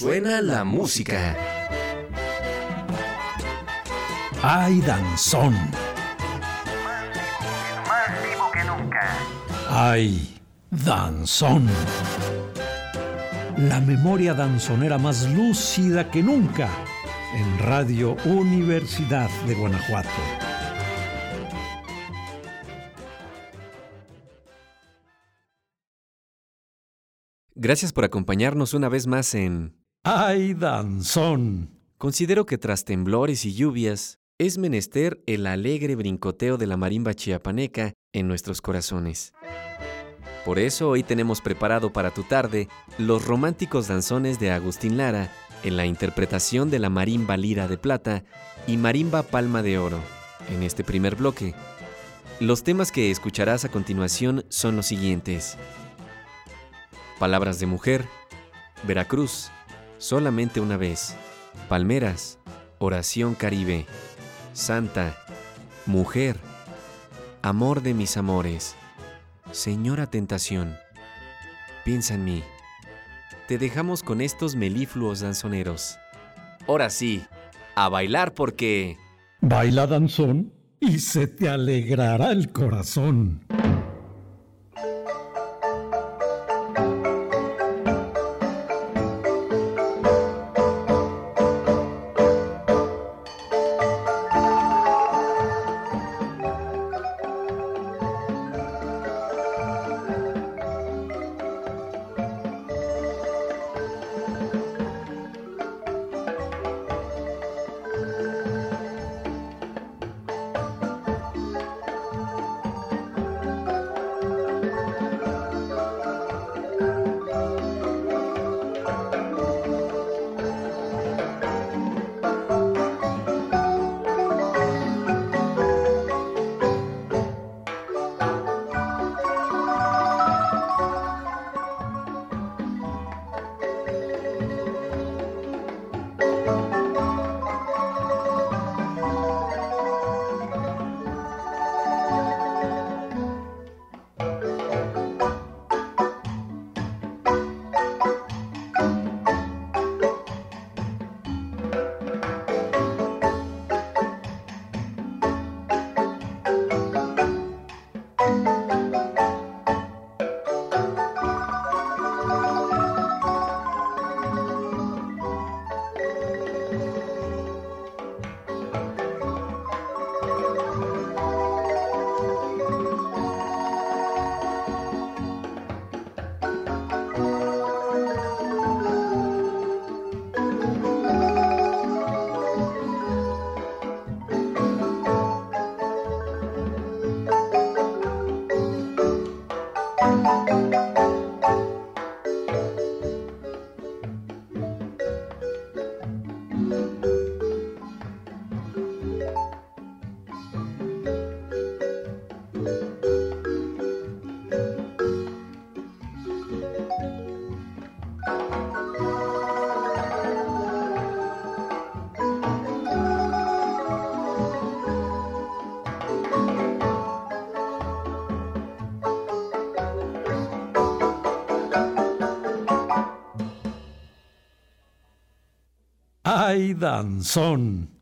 Suena la música. ¡Ay, danzón! Más vivo que nunca. ¡Ay, danzón! La memoria danzonera más lúcida que nunca en Radio Universidad de Guanajuato. Gracias por acompañarnos una vez más en ¡Ay, danzón! Considero que tras temblores y lluvias, es menester el alegre brincoteo de la marimba chiapaneca en nuestros corazones. Por eso hoy tenemos preparado para tu tarde los románticos danzones de Agustín Lara en la interpretación de la marimba lira de plata y marimba palma de oro. En este primer bloque, los temas que escucharás a continuación son los siguientes. Palabras de mujer, Veracruz, solamente una vez, Palmeras, Oración Caribe, Santa, Mujer, Amor de mis amores, Señora Tentación, piensa en mí. Te dejamos con estos melifluos danzoneros. Ahora sí, a bailar porque... Baila danzón y se te alegrará el corazón. Danzón!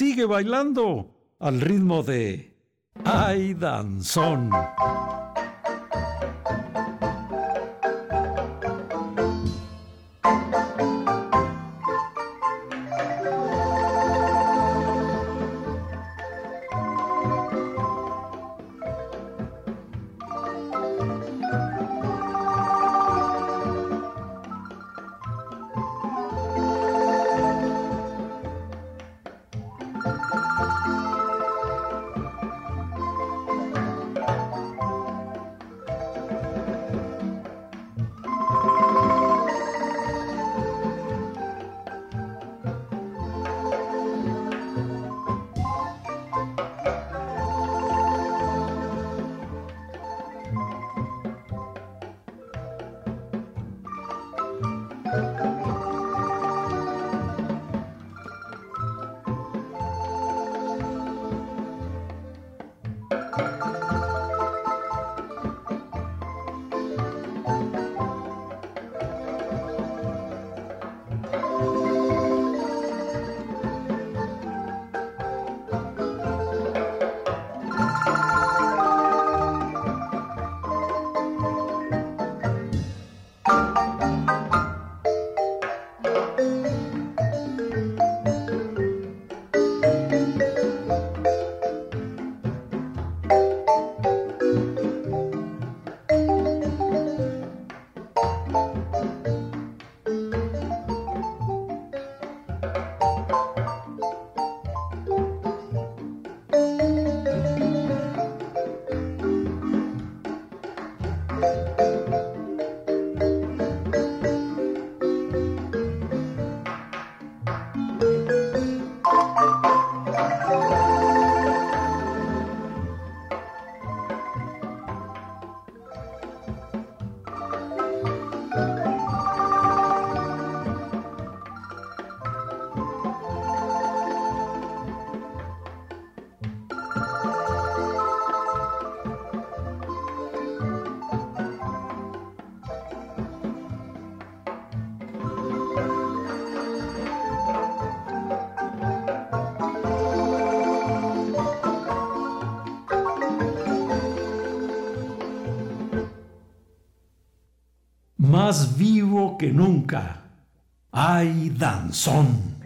Sigue bailando al ritmo de Ay Danzón. Más vivo que nunca. ¡Ay, danzón!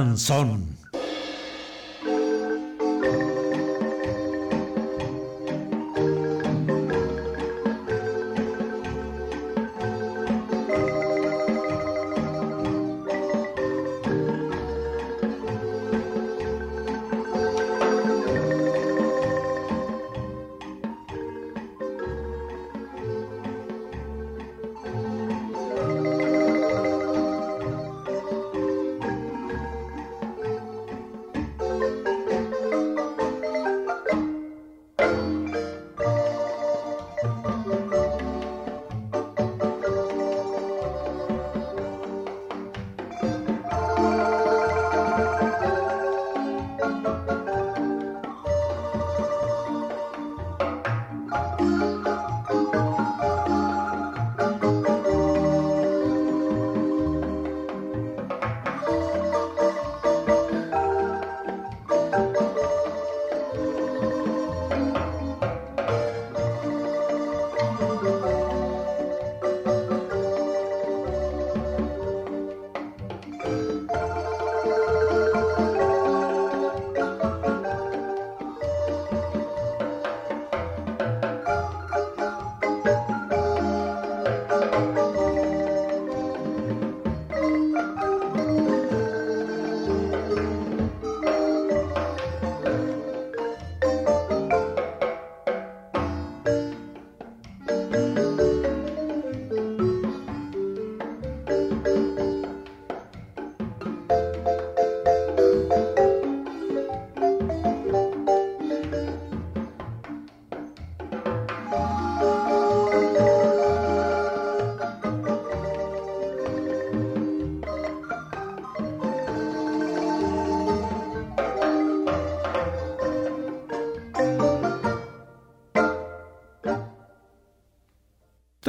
Danzón!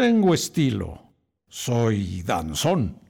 Tengo estilo. Soy danzón.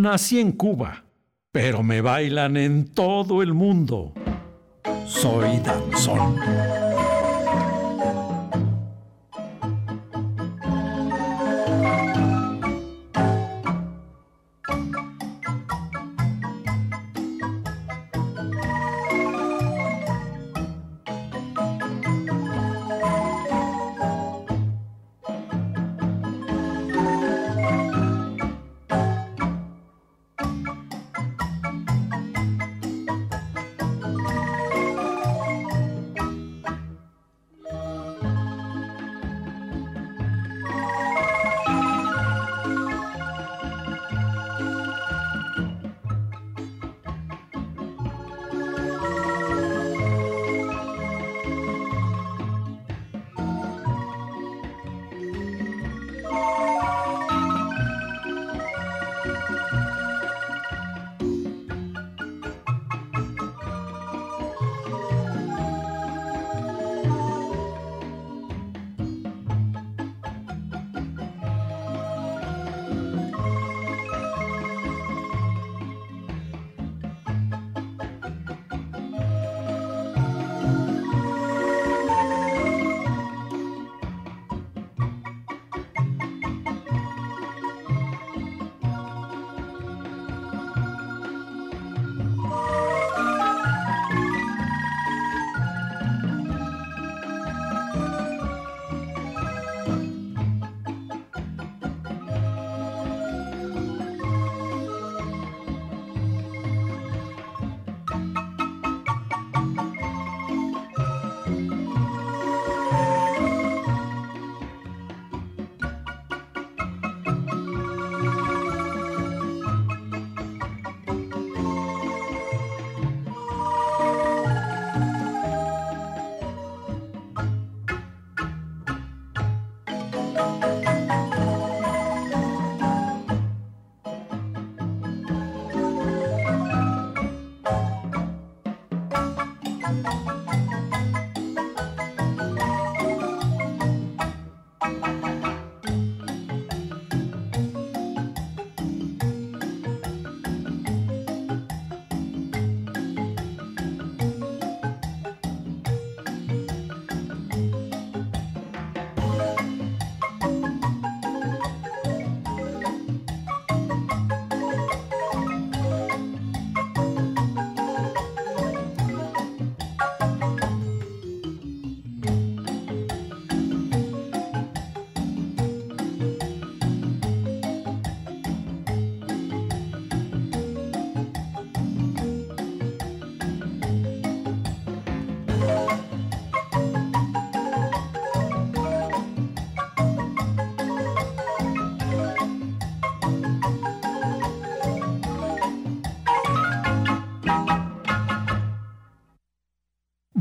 Nací en Cuba, pero me bailan en todo el mundo. Soy danzón.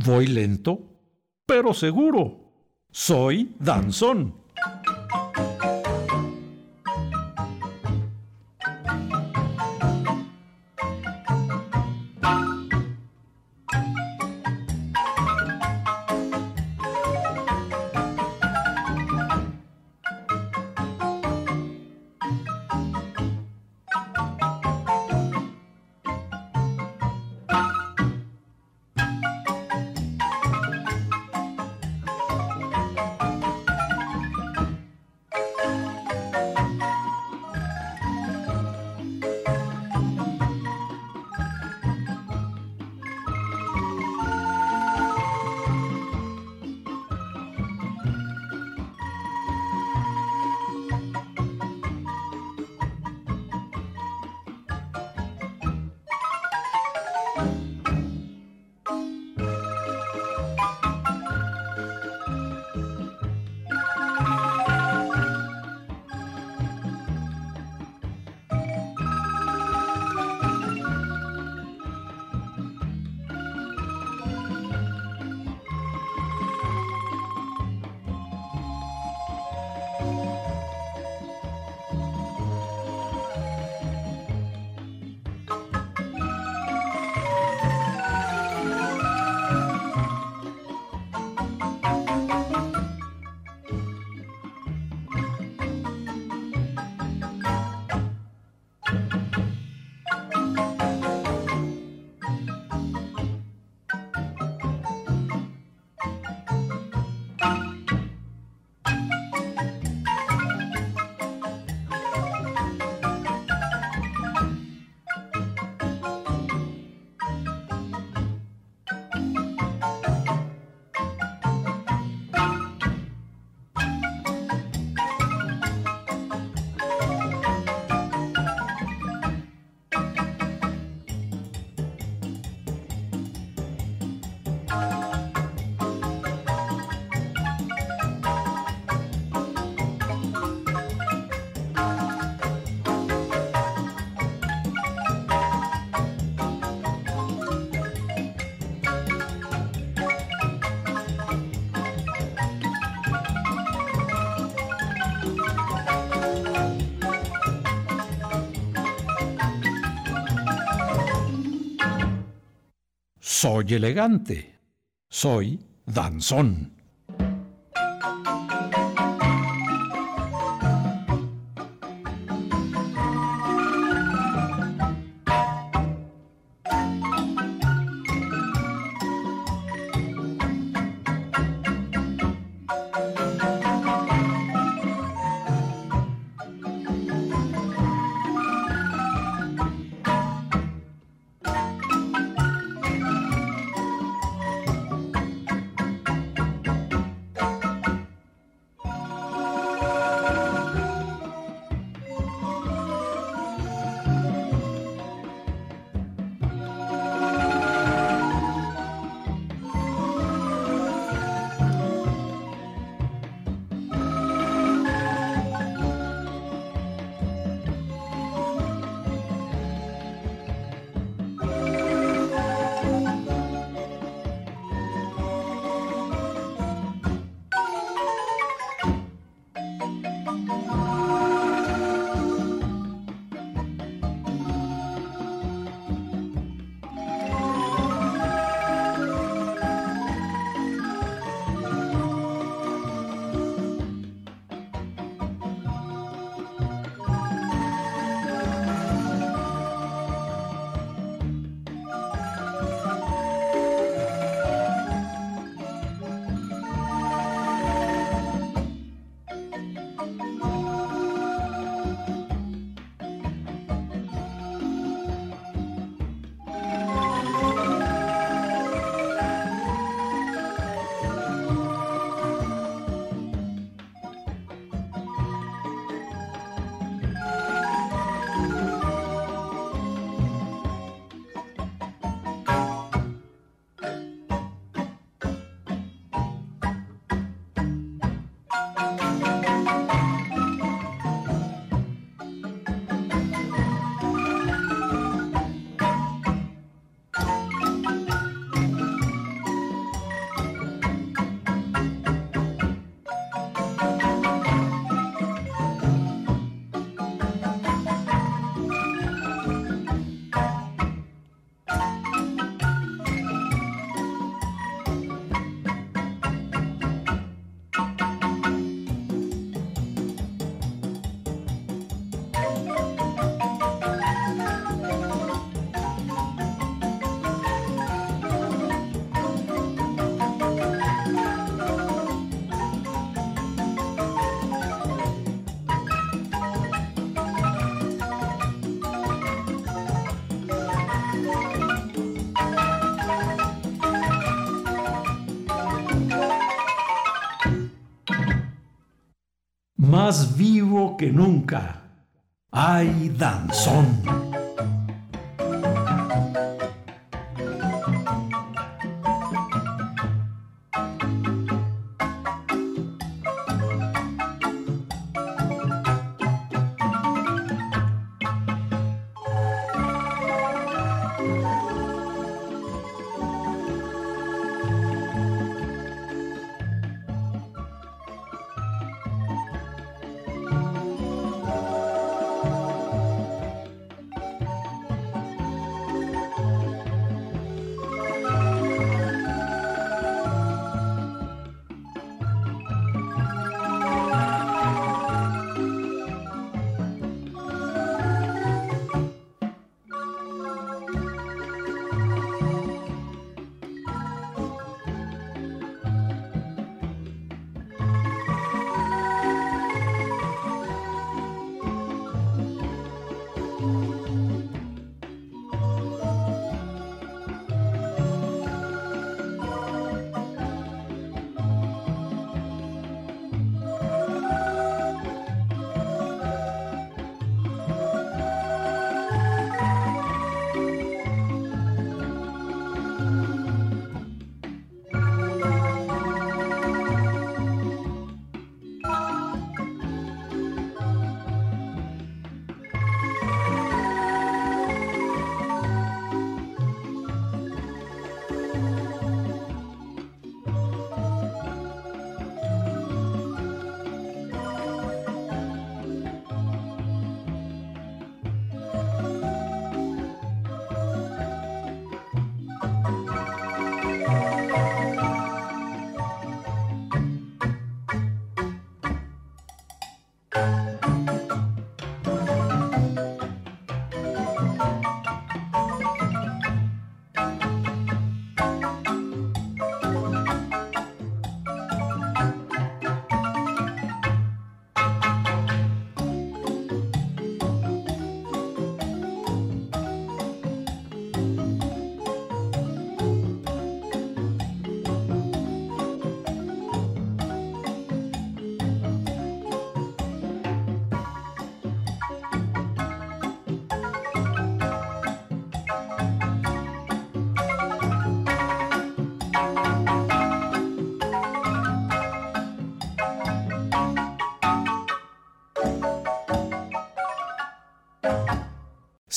Voy lento, pero seguro. Soy danzón. Soy elegante. Soy danzón. Que nunca. ¡Ay, danzón!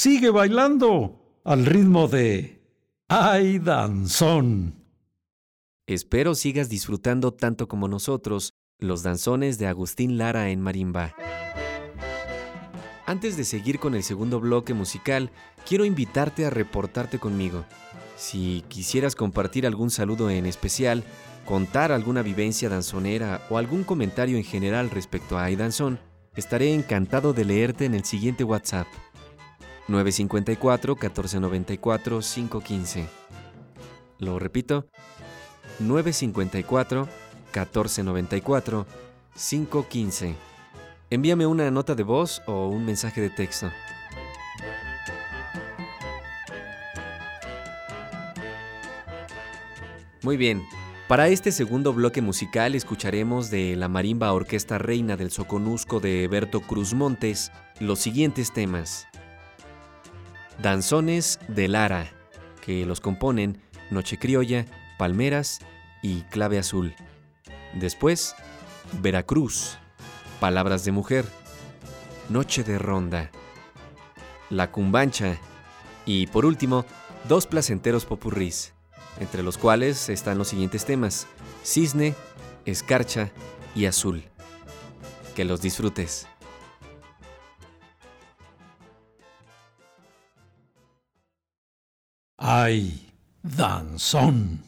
Sigue bailando al ritmo de ¡Ay, danzón! Espero sigas disfrutando tanto como nosotros los danzones de Agustín Lara en marimba. Antes de seguir con el segundo bloque musical, quiero invitarte a reportarte conmigo. Si quisieras compartir algún saludo en especial, contar alguna vivencia danzonera o algún comentario en general respecto a Danzón, estaré encantado de leerte en el siguiente WhatsApp 954 1494 515. Lo repito, 954 1494 515. Envíame una nota de voz o un mensaje de texto. Muy bien, para este segundo bloque musical escucharemos de la Marimba Orquesta Reina del Soconusco de Berto Cruz Montes los siguientes temas. Danzones de Lara, que los componen Noche Criolla, Palmeras y Clave Azul. Después, Veracruz, Palabras de Mujer, Noche de Ronda, La Cumbancha y por último, dos placenteros popurrís, entre los cuales están los siguientes temas, Cisne, Escarcha y Azul. Que los disfrutes. ¡Ay, danzón!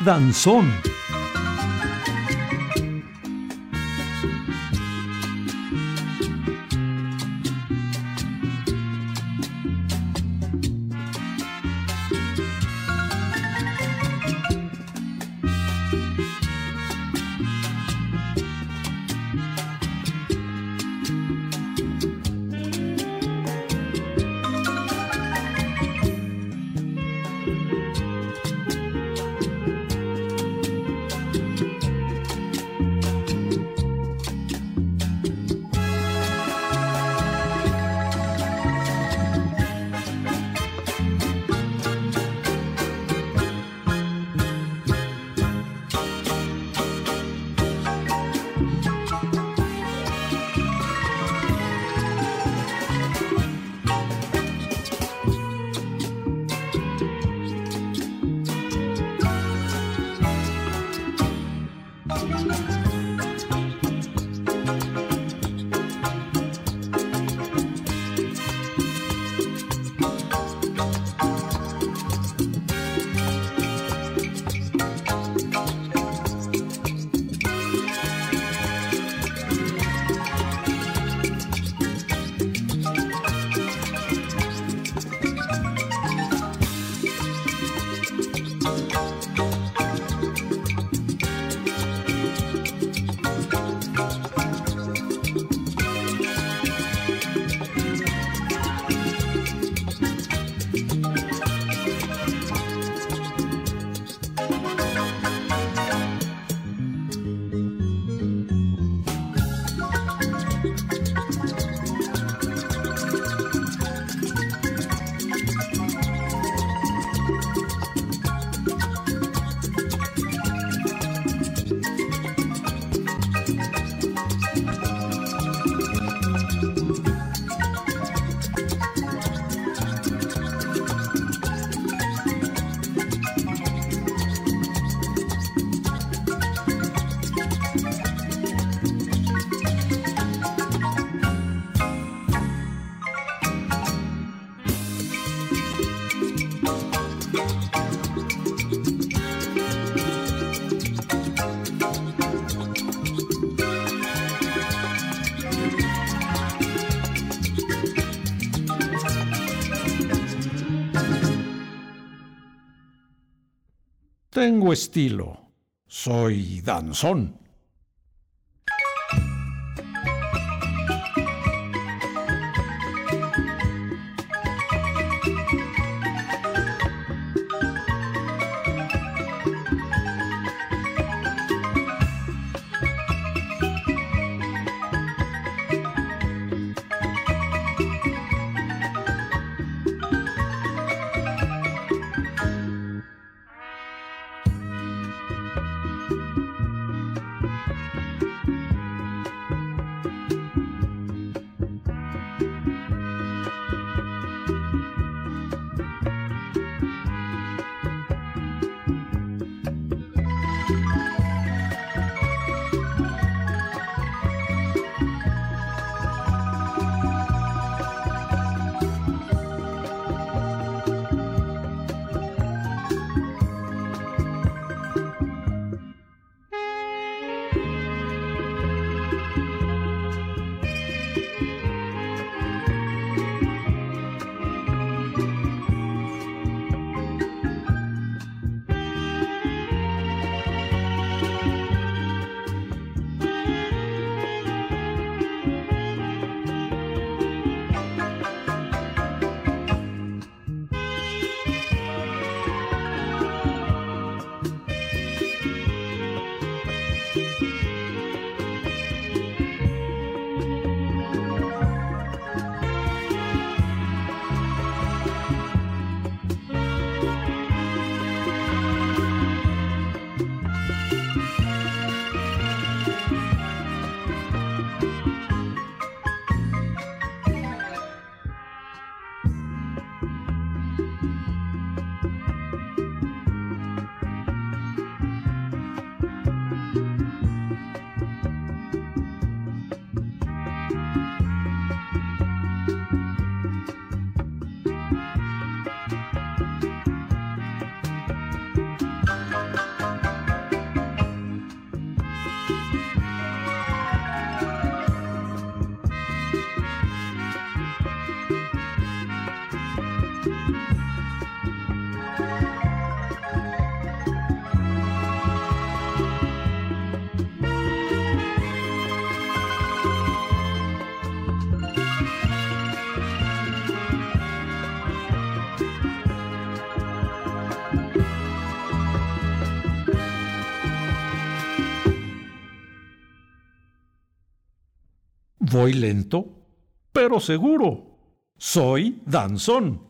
Danzón. Tengo estilo. Soy danzón. Voy lento, pero seguro. Soy danzón.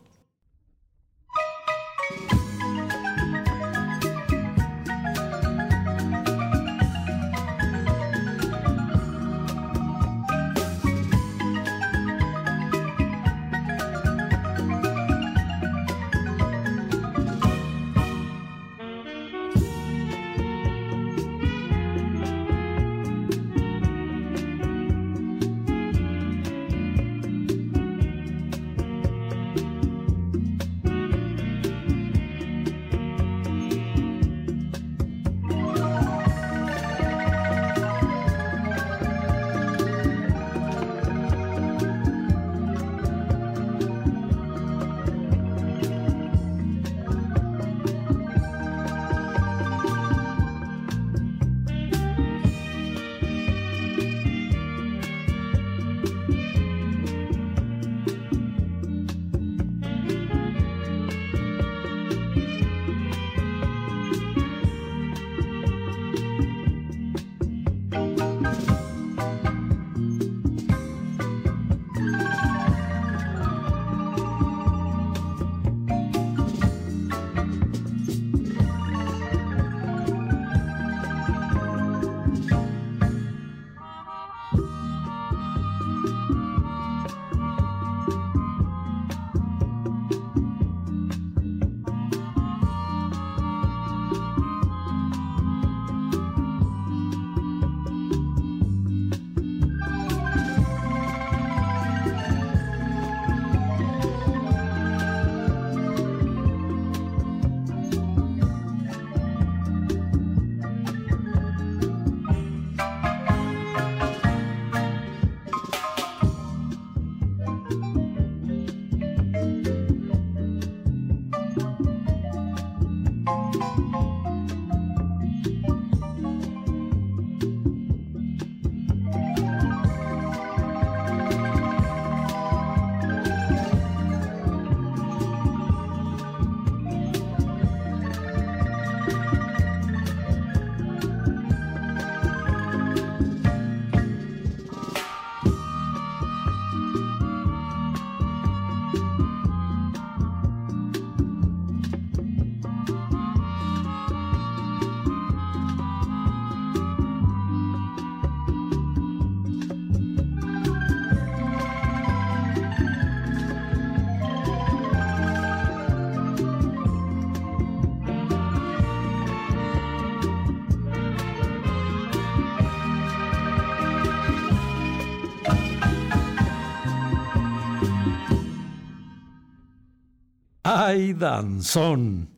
Danzón!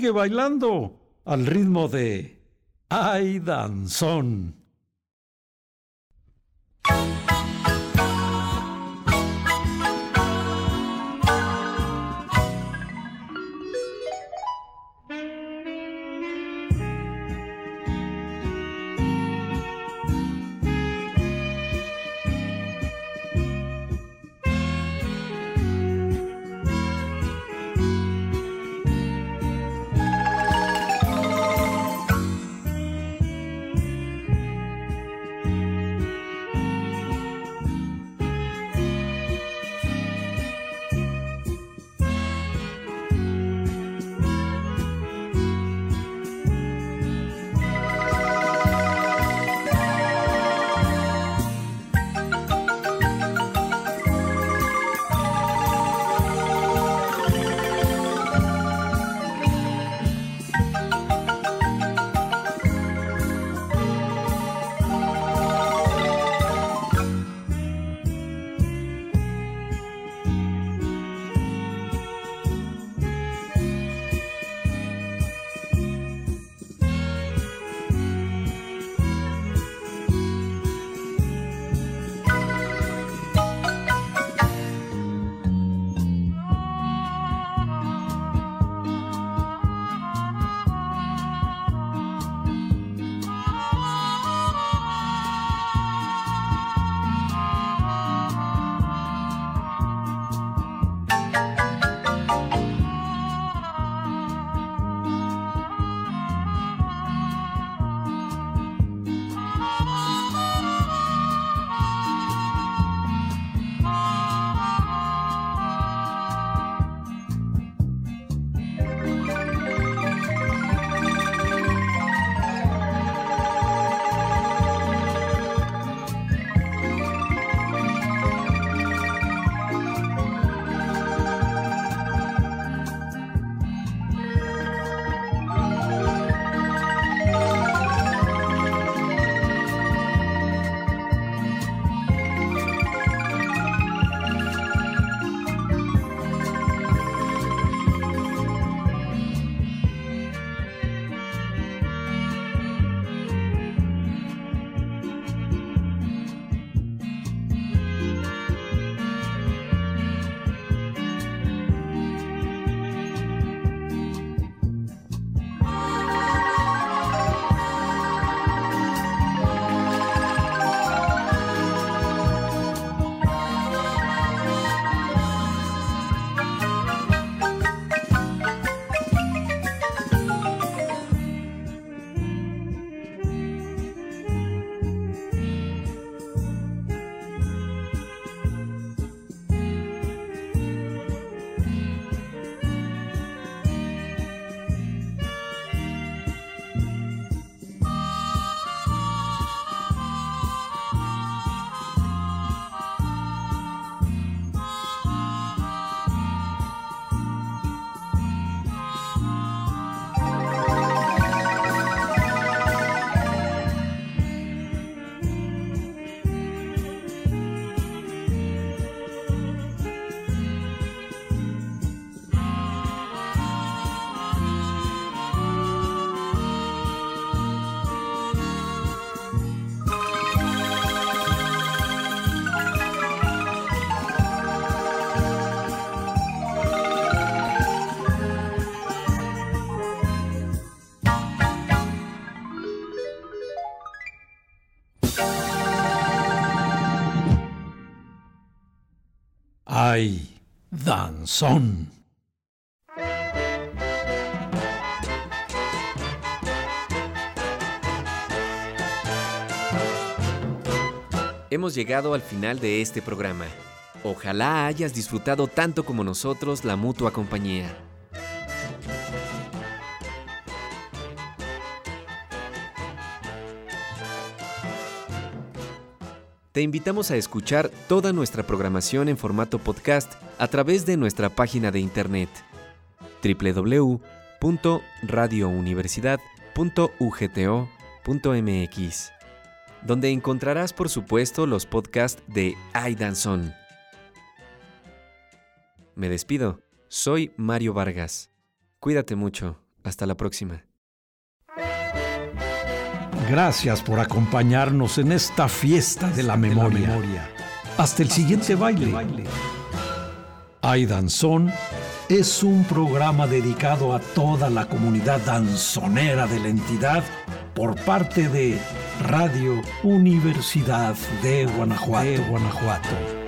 Sigue bailando al ritmo de ¡Ay, danzón! Hemos llegado al final de este programa. Ojalá hayas disfrutado tanto como nosotros la mutua compañía. Te invitamos a escuchar toda nuestra programación en formato podcast a través de nuestra página de internet www.radiouniversidad.ugto.mx, donde encontrarás por supuesto los podcasts de Aidanson. Me despido, soy Mario Vargas. Cuídate mucho Hasta la próxima. Gracias por acompañarnos en esta fiesta de la memoria. Hasta el siguiente baile. Ay Danzón es un programa dedicado a toda la comunidad danzonera de la entidad por parte de Radio Universidad de Guanajuato. De Guanajuato.